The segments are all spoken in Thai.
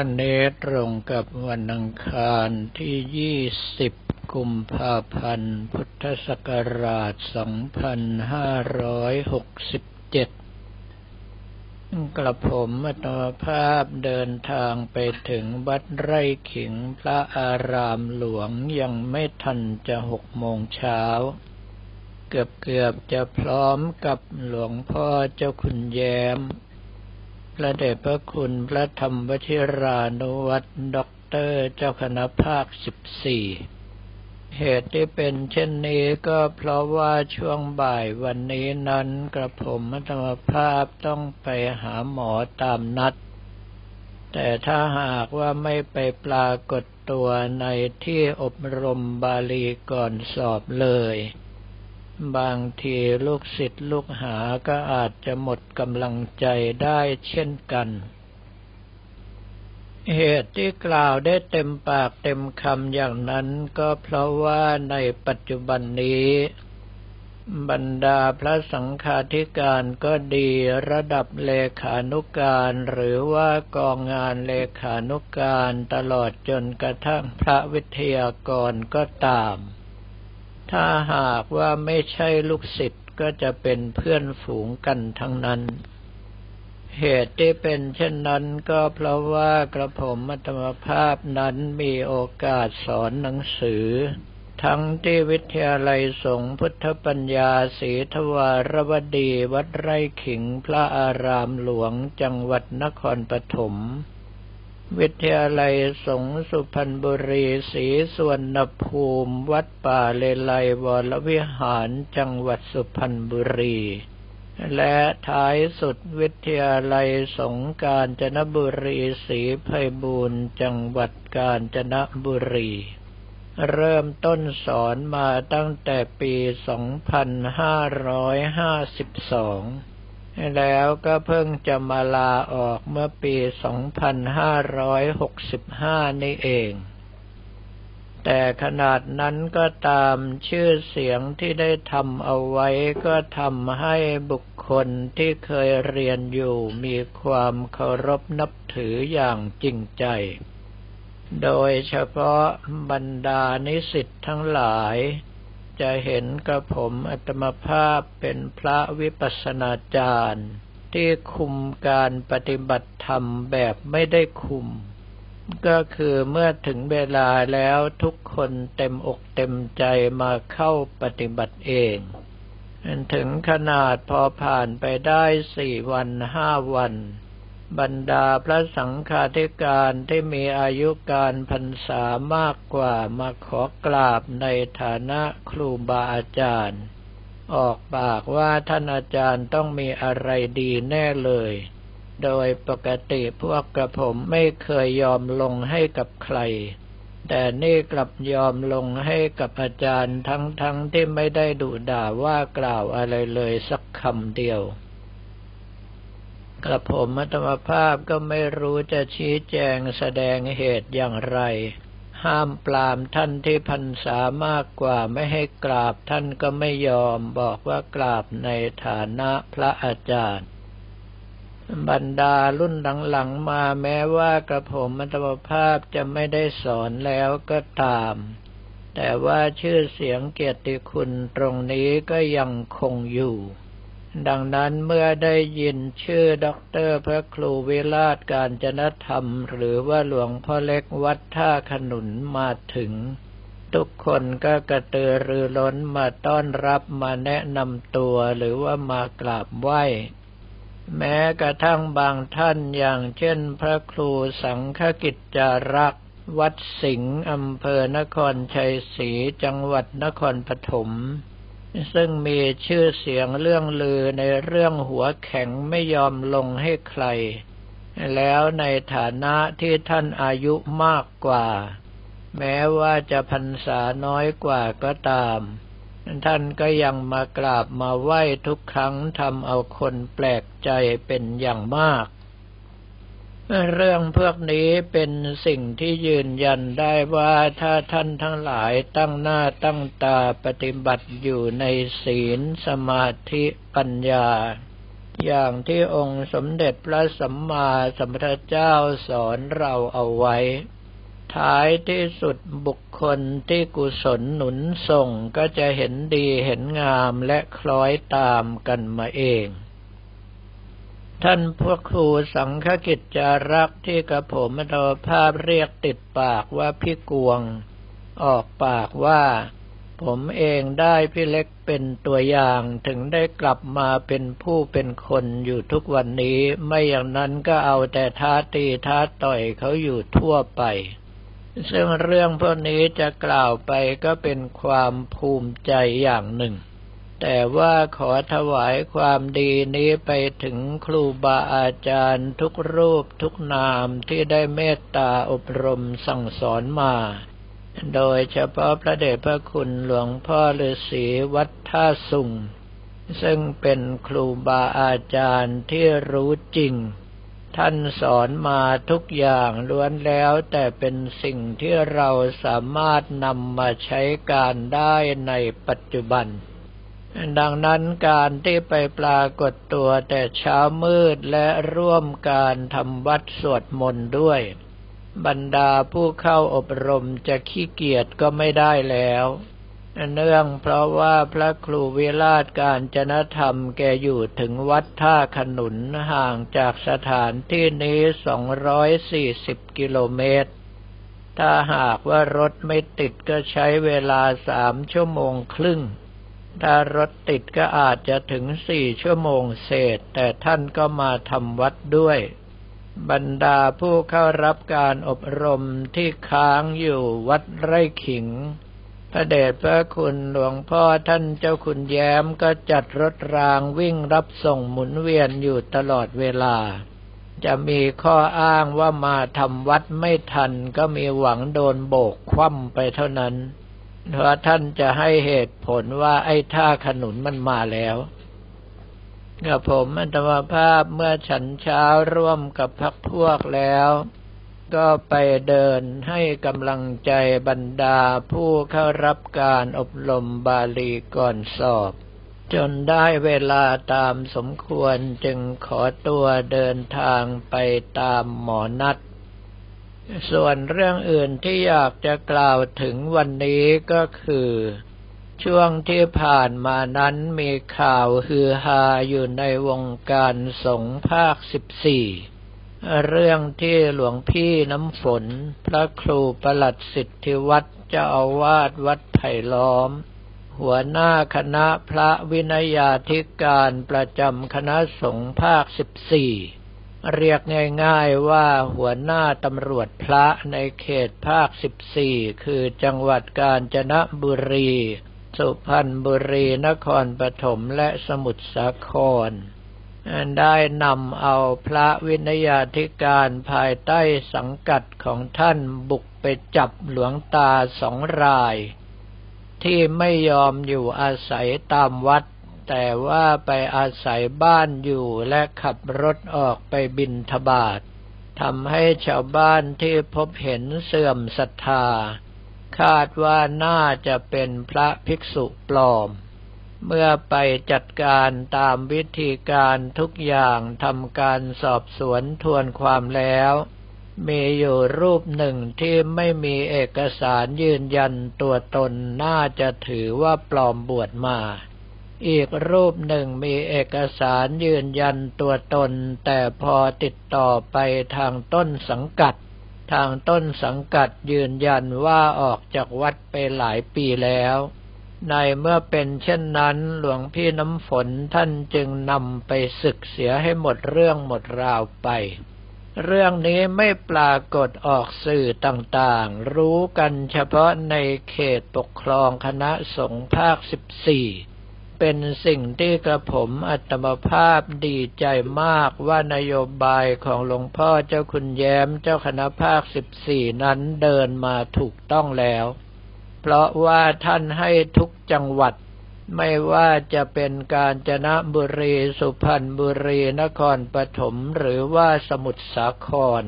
วันนี้ตรงกับวันอังคารที่ 20 กุมภาพันธ์ พุทธศักราช 2567 กระผมอัตมภาพเดินทางไปถึงวัดไร่ขิงพระอารามหลวงยังไม่ทันจะหกโมงเช้า เกือบเกือบจะพร้อมกับหลวงพ่อเจ้าคุณแย้ม ระเดชพระคุณพระธรรมวชิรานุวัตรด็อกเตอร์เจ้าคณะภาคสิบสี่เหตุที่เป็นเช่นนี้ก็เพราะว่าช่วงบ่ายวันนี้นั้นกระผมธรรมภาพต้องไปหาหมอตามนัด แต่ถ้าหากว่าไม่ไปปรากฏตัวในที่อบรมบาลีก่อนสอบเลย บางทีลูกศิษย์ลูกหาก็อาจจะหมดกำลังใจได้เช่นกัน เหตุที่กล่าวได้เต็มปากเต็มคำอย่างนั้นก็เพราะว่าในปัจจุบันนี้ บรรดาพระสังฆาธิการก็ดีระดับเลขานุการหรือว่ากองงานเลขานุการตลอดจนกระทั่งพระวิทยากรก็ตาม ถ้าหากว่าไม่ใช่ลูกศิษย์ก็จะเป็นเพื่อนฝูงกันทั้งนั้น เหตุที่เป็นเช่นนั้นก็เพราะว่ากระผมมัตมภาพนั้นมีโอกาสสอนหนังสือ ทั้งที่วิทยาลัยสงฆ์พุทธปัญญาศรีทวารวดีวัดไร่ขิงพระอารามหลวงจังหวัดนครปฐม วิทยาลัยสงสุพรรณบุรีศรีสวนภูมิ วัดป่าเลไลวรวิหารจังหวัดสุพรรณบุรี และท้ายสุดวิทยาลัยสงกาญจนบุรีศรีไพบูรณ์จังหวัดกาญจนบุรี เริ่มต้นสอนมาตั้งแต่ปี 2552 แล้วก็เพิ่งจะมาลาออกเมื่อปี 2565 นี่เอง แต่ขนาดนั้นก็ตามชื่อเสียงที่ได้ทำเอาไว้ก็ทำให้บุคคลที่เคยเรียนอยู่มีความเคารพนับถืออย่างจริงใจ โดยเฉพาะบรรดานิสิตทั้งหลาย จะเห็นกับผมอัตมภาพเป็นพระวิปัสสนาจารย์ ที่คุมการปฏิบัติธรรมแบบไม่ได้คุม ก็คือเมื่อถึงเวลาแล้วทุกคนเต็มอกเต็มใจมาเข้าปฏิบัติเองถึงขนาดพอผ่านไปได้สี่วันห้าวัน บรรดาพระสังฆาธิการที่มีอายุการพรรษามากกว่ามาขอกราบในฐานะครูบาอาจารย์ ออกปากว่าท่านอาจารย์ต้องมีอะไรดีแน่เลย โดยปกติพวกกระผมไม่เคยยอมลงให้กับใคร แต่นี่กลับยอมลงให้กับอาจารย์ทั้งๆทที่ไม่ได้ดุด่าว่ากล่าวอะไรเลยสักคำเดียว กระผมมัตมภาพก็ไม่รู้จะชี้แจงแสดงเหตุอย่างไร ห้ามปรามท่านที่พันษามากกว่าไม่ให้กราบท่านก็ไม่ยอมบอกว่ากราบในฐานะพระอาจารย์บรรดารุ่นหลังๆมาแม้ว่ากระผมมัตมภาพจะไม่ได้สอนแล้วก็ตาม แต่ว่าชื่อเสียงเกียรติคุณตรงนี้ก็ยังคงอยู่ ดังนั้นเมื่อได้ยินชื่อด็อกเตอร์พระครูวิราชการจนธรรม หรือว่าหลวงพ่อเล็กวัดท่าขนุนมาถึง ทุกคนก็กระตือรือร้นมาต้อนรับมาแนะนำตัวหรือว่ามากราบไหว้ แม้กระทั่งบางท่านอย่างเช่นพระครูสังฆกิจจารักษ์วัดสิงห์อำเภอนครชัยศรีจังหวัดนครปฐม ซึ่งมีชื่อเสียงเรื่องลือในเรื่องหัวแข็งไม่ยอมลงให้ใคร แล้วในฐานะที่ท่านอายุมากกว่า แม้ว่าจะพรรษาน้อยกว่าก็ตาม ท่านก็ยังมากราบมาไหว้ทุกครั้งทำเอาคนแปลกใจเป็นอย่างมาก เรื่องพวกนี้เป็นสิ่งที่ยืนยันได้ว่าถ้าท่านทั้งหลายตั้งหน้าตั้งตาปฏิบัติอยู่ในศีลสมาธิปัญญา อย่างที่องค์สมเด็จพระสัมมาสัมพุทธเจ้าสอนเราเอาไว้ ท้ายที่สุดบุคคลที่กุศลหนุนส่งก็จะเห็นดีเห็นงามและคล้อยตามกันมาเอง ท่านพวกครูสังฆกิจจารักษ์ที่กระผมอัตภาพเรียกติดปากว่าพี่กวง ออกปากว่า ผมเองได้พี่เล็กเป็นตัวอย่างถึงได้กลับมาเป็นผู้เป็นคนอยู่ทุกวันนี้ ไม่อย่างนั้นก็เอาแต่ท้าตีท้าต่อยเขาอยู่ทั่วไป ซึ่งเรื่องพวกนี้จะกล่าวไปก็เป็นความภูมิใจอย่างหนึ่ง แต่ว่าขอถวายความดีนี้ไปถึงครูบาอาจารย์ทุกรูปทุกนามที่ได้เมตตาอบรมสั่งสอนมา โดยเฉพาะพระเดชพระคุณหลวงพ่อฤาษีวัดท่าสุงซึ่งเป็นครูบาอาจารย์ที่รู้จริง ท่านสอนมาทุกอย่างล้วนแล้วแต่เป็นสิ่งที่เราสามารถนำมาใช้การได้ในปัจจุบัน ดังนั้นการที่ไปปรากฏตัวแต่เช้ามืดและร่วมการทำวัดสวดมนต์ด้วย บรรดาผู้เข้าอบรมจะขี้เกียจก็ไม่ได้แล้ว เนื่องเพราะว่าพระครูวิราชการจนธรรมแกอยู่ถึงวัดท่าขนุนห่างจากสถานที่นี้ 240 กิโลเมตรถ้าหากว่ารถไม่ติดก็ใช้เวลาสามชั่วโมงครึ่ง ถ้ารถติดก็อาจจะถึงสี่ชั่วโมงเศษ แต่ท่านก็มาทำวัดด้วย บรรดาผู้เข้ารับการอบรมที่ค้างอยู่วัดไร่ขิง พระเดชพระคุณหลวงพ่อท่านเจ้าคุณแย้มก็จัดรถรางวิ่งรับส่งหมุนเวียนอยู่ตลอดเวลา จะมีข้ออ้างว่ามาทำวัดไม่ทันก็มีหวังโดนโบกคว่ำไปเท่านั้น พราะท่านจะให้เหตุผลว่าไอ้ท่าขนุนมันมาแล้วกับผมอัตมาภาพเมื่อฉันเช้าร่วมกับพักพวกแล้ว ก็ไปเดินให้กำลังใจบรรดาผู้เข้ารับการอบรมบาลีก่อนสอบ จนได้เวลาตามสมควรจึงขอตัวเดินทางไปตามหมอนัด ส่วนเรื่องอื่นที่อยากจะกล่าวถึงวันนี้ก็คือ ช่วงที่ผ่านมานั้นมีข่าวฮือฮาอยู่ในวงการสงฆ์ภาคสิบสี่เรื่องที่หลวงพี่น้ำฝน พระครูประหลัดสิทธิวัดเจ้าอาวาสวัดไผ่ล้อม หัวหน้าคณะพระวินัยาธิการประจำคณะสงฆ์ภาคสิบสี่ เรียกง่ายๆว่าหัวหน้าตำรวจพระในเขตภาคสิบสี่คือจังหวัดกาญจนบุรี สุพรรณบุรีนครปฐมและสมุทรสาคร ได้นำเอาพระวินยาธิการภายใต้สังกัดของท่านบุกไปจับหลวงตาสองราย ที่ไม่ยอมอยู่อาศัยตามวัด แต่ว่าไปอาศัยบ้านอยู่และขับรถออกไปบินทบาททำให้ชาวบ้านที่พบเห็นเสื่อมศรัทธา คาดว่าน่าจะเป็นพระภิกษุปลอม เมื่อไปจัดการตามวิธีการทุกอย่างทำการสอบสวนทวนความแล้ว มีอยู่รูปหนึ่งที่ไม่มีเอกสารยืนยันตัวตนน่าจะถือว่าปลอมบวชมา อีกรูปหนึ่งมีเอกสารยืนยันตัวตน แต่พอติดต่อไปทางต้นสังกัด ทางต้นสังกัดยืนยันว่าออกจากวัดไปหลายปีแล้ว ในเมื่อเป็นเช่นนั้นหลวงพี่น้ำฝนท่านจึงนำไปศึกเสียให้หมดเรื่องหมดราวไป เรื่องนี้ไม่ปรากฏออกสื่อต่างๆ รู้กันเฉพาะในเขตปกครองคณะสงฆ์ภาคสิบสี่ เป็นสิ่งที่กระผมอัตมภาพดีใจมากว่านโยบายของหลวงพ่อเจ้าคุณแย้มเจ้าคณะภาคสิบสี่นั้นเดินมาถูกต้องแล้ว เพราะว่าท่านให้ทุกจังหวัดไม่ว่าจะเป็นการจนะบุรี สุพรรณบุรี นครปฐม หรือว่าสมุทรสาคร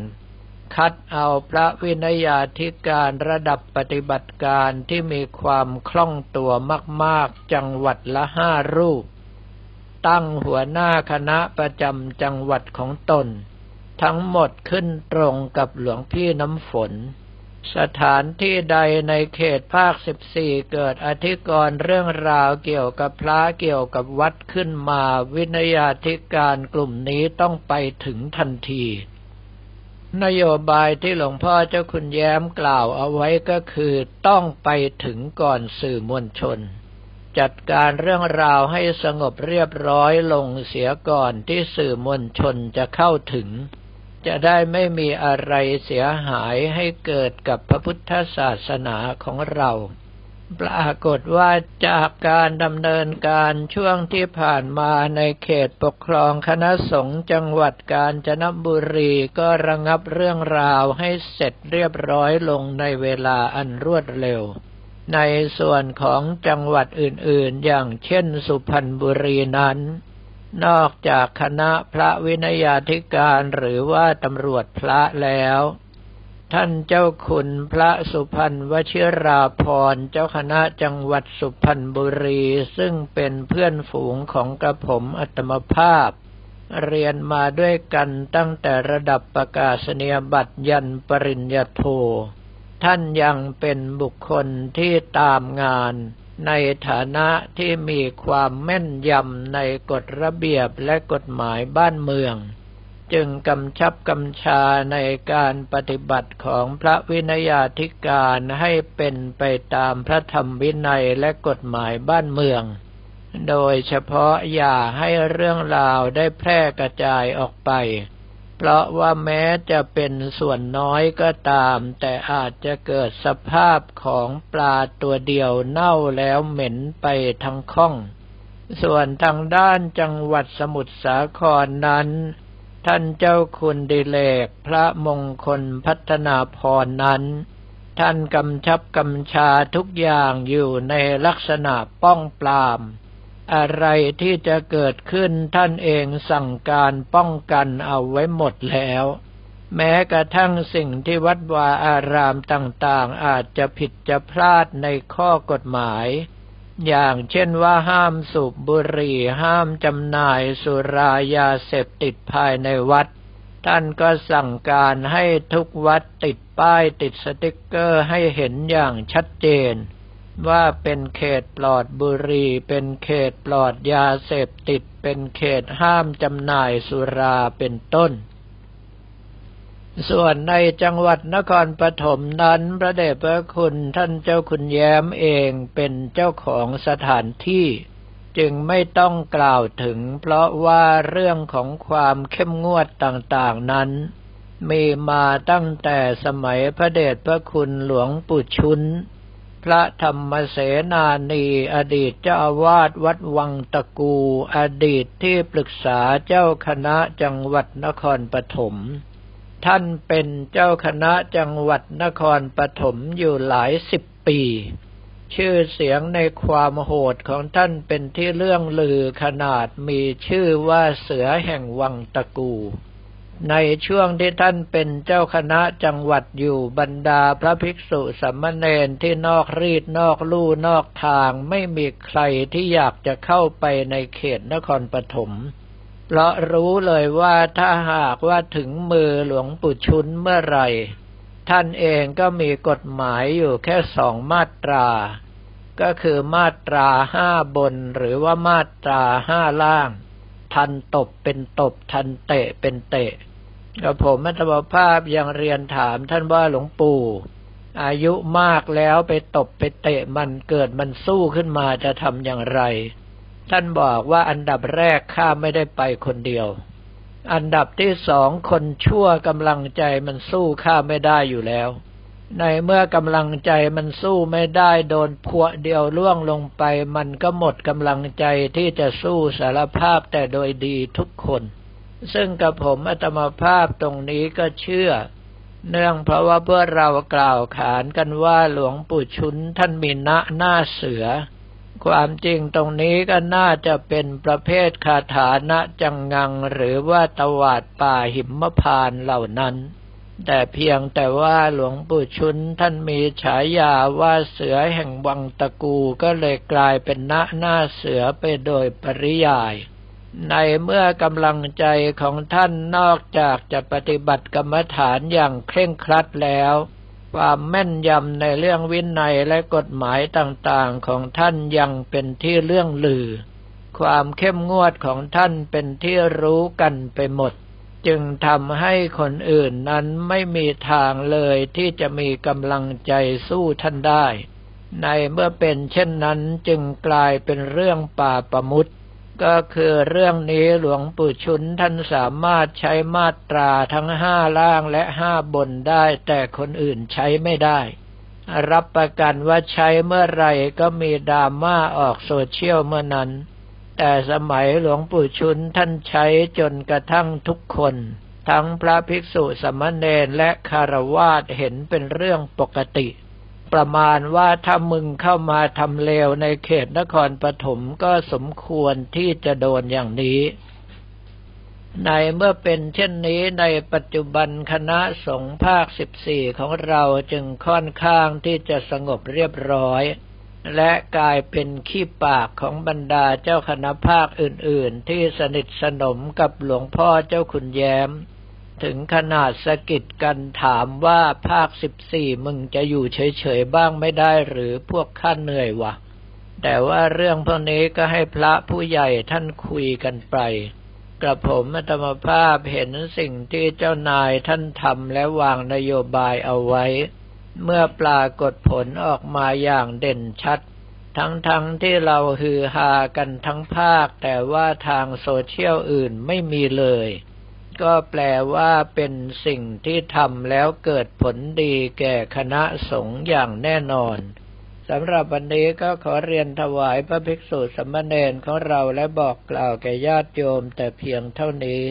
คัดเอาพระวินัยาธิการระดับปฏิบัติการที่มีความคล่องตัวมากๆจังหวัดละห้ารูป ตั้งหัวหน้าคณะประจำจังหวัดของตน ทั้งหมดขึ้นตรงกับหลวงพี่น้ำฝน สถานที่ใดในเขตภาคสิบสี่เกิดอธิกรณ์เรื่องราวเกี่ยวกับพระเกี่ยวกับวัดขึ้นมาวินยาธิการกลุ่มนี้ต้องไปถึงทันที นโยบายที่หลวงพ่อเจ้าคุณแย้มกล่าวเอาไว้ก็คือต้องไปถึงก่อนสื่อมวลชน จัดการเรื่องราวให้สงบเรียบร้อยลงเสียก่อนที่สื่อมวลชนจะเข้าถึง จะได้ไม่มีอะไรเสียหายให้เกิดกับพระพุทธศาสนาของเรา ปรากฏว่าจากการดำเนินการช่วงที่ผ่านมาในเขตปกครองคณะสงฆ์จังหวัดกาญจนบุรีก็ระงับเรื่องราวให้เสร็จเรียบร้อยลงในเวลาอันรวดเร็ว ในส่วนของจังหวัดอื่นๆ อย่างเช่นสุพรรณบุรีนั้น นอกจากคณะพระวินยาธิการหรือว่าตำรวจพระแล้ว ท่านเจ้าคุณพระสุพรรณวชิราพรเจ้าคณะจังหวัดสุพรรณบุรี ซึ่งเป็นเพื่อนฝูงของกระผมอัตมภาพ เรียนมาด้วยกันตั้งแต่ระดับประกาศนียบัตรยันปริญญาโท ท่านยังเป็นบุคคลที่ตามงานในฐานะที่มีความแม่นยำในกฎระเบียบและกฎหมายบ้านเมือง จึงกำชับกำชาในการปฏิบัติของพระวินัยาธิการให้เป็นไปตามพระธรรมวินัยและกฎหมายบ้านเมือง โดยเฉพาะอย่าให้เรื่องราวได้แพร่กระจายออกไป เพราะว่าแม้จะเป็นส่วนน้อยก็ตาม แต่อาจจะเกิดสภาพของปลาตัวเดียวเน่าแล้วเหม็นไปทั้งข้อง ส่วนทางด้านจังหวัดสมุทรสาครนั้น ท่านเจ้าคุณดิเลกพระมงคลพัฒนาพรนั้น ท่านกำชับกำชาทุกอย่างอยู่ในลักษณะป้องปราม อะไรที่จะเกิดขึ้นท่านเองสั่งการป้องกันเอาไว้หมดแล้ว แม้กระทั่งสิ่งที่วัดวาอารามต่างๆอาจจะผิดจะพลาดในข้อกฎหมาย อย่างเช่นว่าห้ามสูบบุหรี่ ห้ามจำหน่ายสุรายาเสพติดภายในวัด ท่านก็สั่งการให้ทุกวัดติดป้ายติดสติกเกอร์ให้เห็นอย่างชัดเจน ว่าเป็นเขตปลอดบุหรี่ เป็นเขตปลอดยาเสพติด เป็นเขตห้ามจำหน่ายสุราเป็นต้น ส่วนในจังหวัดนครปฐมนั้นพระเดชพระคุณท่านเจ้าคุณแย้มเองเป็นเจ้าของสถานที่ จึงไม่ต้องกล่าวถึง เพราะว่าเรื่องของความเข้มงวดต่างๆนั้น มีมาตั้งแต่สมัยพระเดชพระคุณหลวงปู่ชุน พระธรรมเสนานีอดีตเจ้าอาวาสวัดวังตะกู อดีตที่ปรึกษาเจ้าคณะจังหวัดนครปฐม ท่านเป็นเจ้าคณะจังหวัดนครปฐมอยู่หลายสิบปี ชื่อเสียงในความโหดของท่านเป็นที่เรื่องลือขนาดมีชื่อว่าเสือแห่งวังตะกู ในช่วงที่ท่านเป็นเจ้าคณะจังหวัดอยู่บรรดาพระภิกษุสัมมเนนที่นอกรีดนอกลู่นอกทางไม่มีใครที่อยากจะเข้าไปในเขตนครปฐม เพราะรู้เลยว่าถ้าหากว่าถึงมือหลวงปู่ชุนเมื่อไรท่านเองก็มีกฎหมายอยู่แค่สองมาตรา ก็คือมาตราห้าบนหรือว่ามาตราห้าล่าง ทันตบเป็นตบทันเตะเป็นเตะกับผมมัตบภาพยังเรียนถามท่านว่าหลวงปู่ อายุมากแล้วไปตบไปเตะมันเกิดมันสู้ขึ้นมาจะทำอย่างไร ท่านบอกว่าอันดับแรกข้าไม่ได้ไปคนเดียว อันดับที่สองคนชั่วกำลังใจมันสู้ข้าไม่ได้อยู่แล้ว ในเมื่อกำลังใจมันสู้ไม่ได้โดนพวเดียวล่วงลงไป มันก็หมดกำลังใจที่จะสู้สารภาพแต่โดยดีทุกคน ซึ่งกับผมอัตมาภาพตรงนี้ก็เชื่อ เนื่องเพราะว่าเพื่อเรากล่าวขานกันว่าหลวงปู่ชุนท่านมีณหน้าเสือ ความจริงตรงนี้ก็น่าจะเป็นประเภทคาถานะจังงังหรือว่าตวาดป่าหิมพานเหล่านั้น แต่เพียงแต่ว่าหลวงปู่ชุนท่านมีฉายาว่าเสือแห่งวังตะกูก็เลยกลายเป็นณหน้าเสือไปโดยปริยายในเมื่อกำลังใจของท่านนอกจากจะปฏิบัติกรรมฐานอย่างเคร่งครัดแล้ว ความแม่นยำในเรื่องวินัยและกฎหมายต่างๆของท่านยังเป็นที่เรื่องลือ ความเข้มงวดของท่านเป็นที่รู้กันไปหมด จึงทำให้คนอื่นนั้นไม่มีทางเลยที่จะมีกำลังใจสู้ท่านได้ ในเมื่อเป็นเช่นนั้นจึงกลายเป็นเรื่องป่าประมุต ก็คือเรื่องนี้หลวงปู่ชุนท่านสามารถใช้มาตราทั้งห้าล่างและห้าบนได้ แต่คนอื่นใช้ไม่ได้ รับประกันว่าใช้เมื่อไรก็มีดราม่าออกโซเชียลเมื่อนั้น แต่สมัยหลวงปู่ชุนท่านใช้จนกระทั่งทุกคน ทั้งพระภิกษุสมณเณรและคารวาสเห็นเป็นเรื่องปกติ ประมาณว่าถ้ามึงเข้ามาทำเลวในเขตนครปฐมก็สมควรที่จะโดนอย่างนี้ ในเมื่อเป็นเช่นนี้ในปัจจุบันคณะสงฆ์ภาคสิบสี่ของเราจึงค่อนข้างที่จะสงบเรียบร้อย และกลายเป็นขี้ปากของบรรดาเจ้าคณะภาคอื่นๆ ที่สนิทสนมกับหลวงพ่อเจ้าขุนแย้ม ถึงขนาดสะกิดกันถามว่าภาคสิบสี่มึงจะอยู่เฉยๆบ้างไม่ได้หรือพวกข้าเหนื่อยวะ แต่ว่าเรื่องพวกนี้ก็ให้พระผู้ใหญ่ท่านคุยกันไป กระผมธรรมภาพเห็นสิ่งที่เจ้านายท่านทำและวางนโยบายเอาไว้ เมื่อปรากฏผลออกมาอย่างเด่นชัดทั้งๆทที่เราฮือฮากันทั้งภาค แต่ว่าทางโซเชียลอื่นไม่มีเลย ก็แปลว่าเป็นสิ่งที่ทำแล้วเกิดผลดีแก่คณะสงฆ์อย่างแน่นอนสำหรับวันนี้ก็ขอเรียนถวายพระภิกษุสมณเณรของเราและบอกกล่าวแก่ญาติโยมแต่เพียงเท่านี้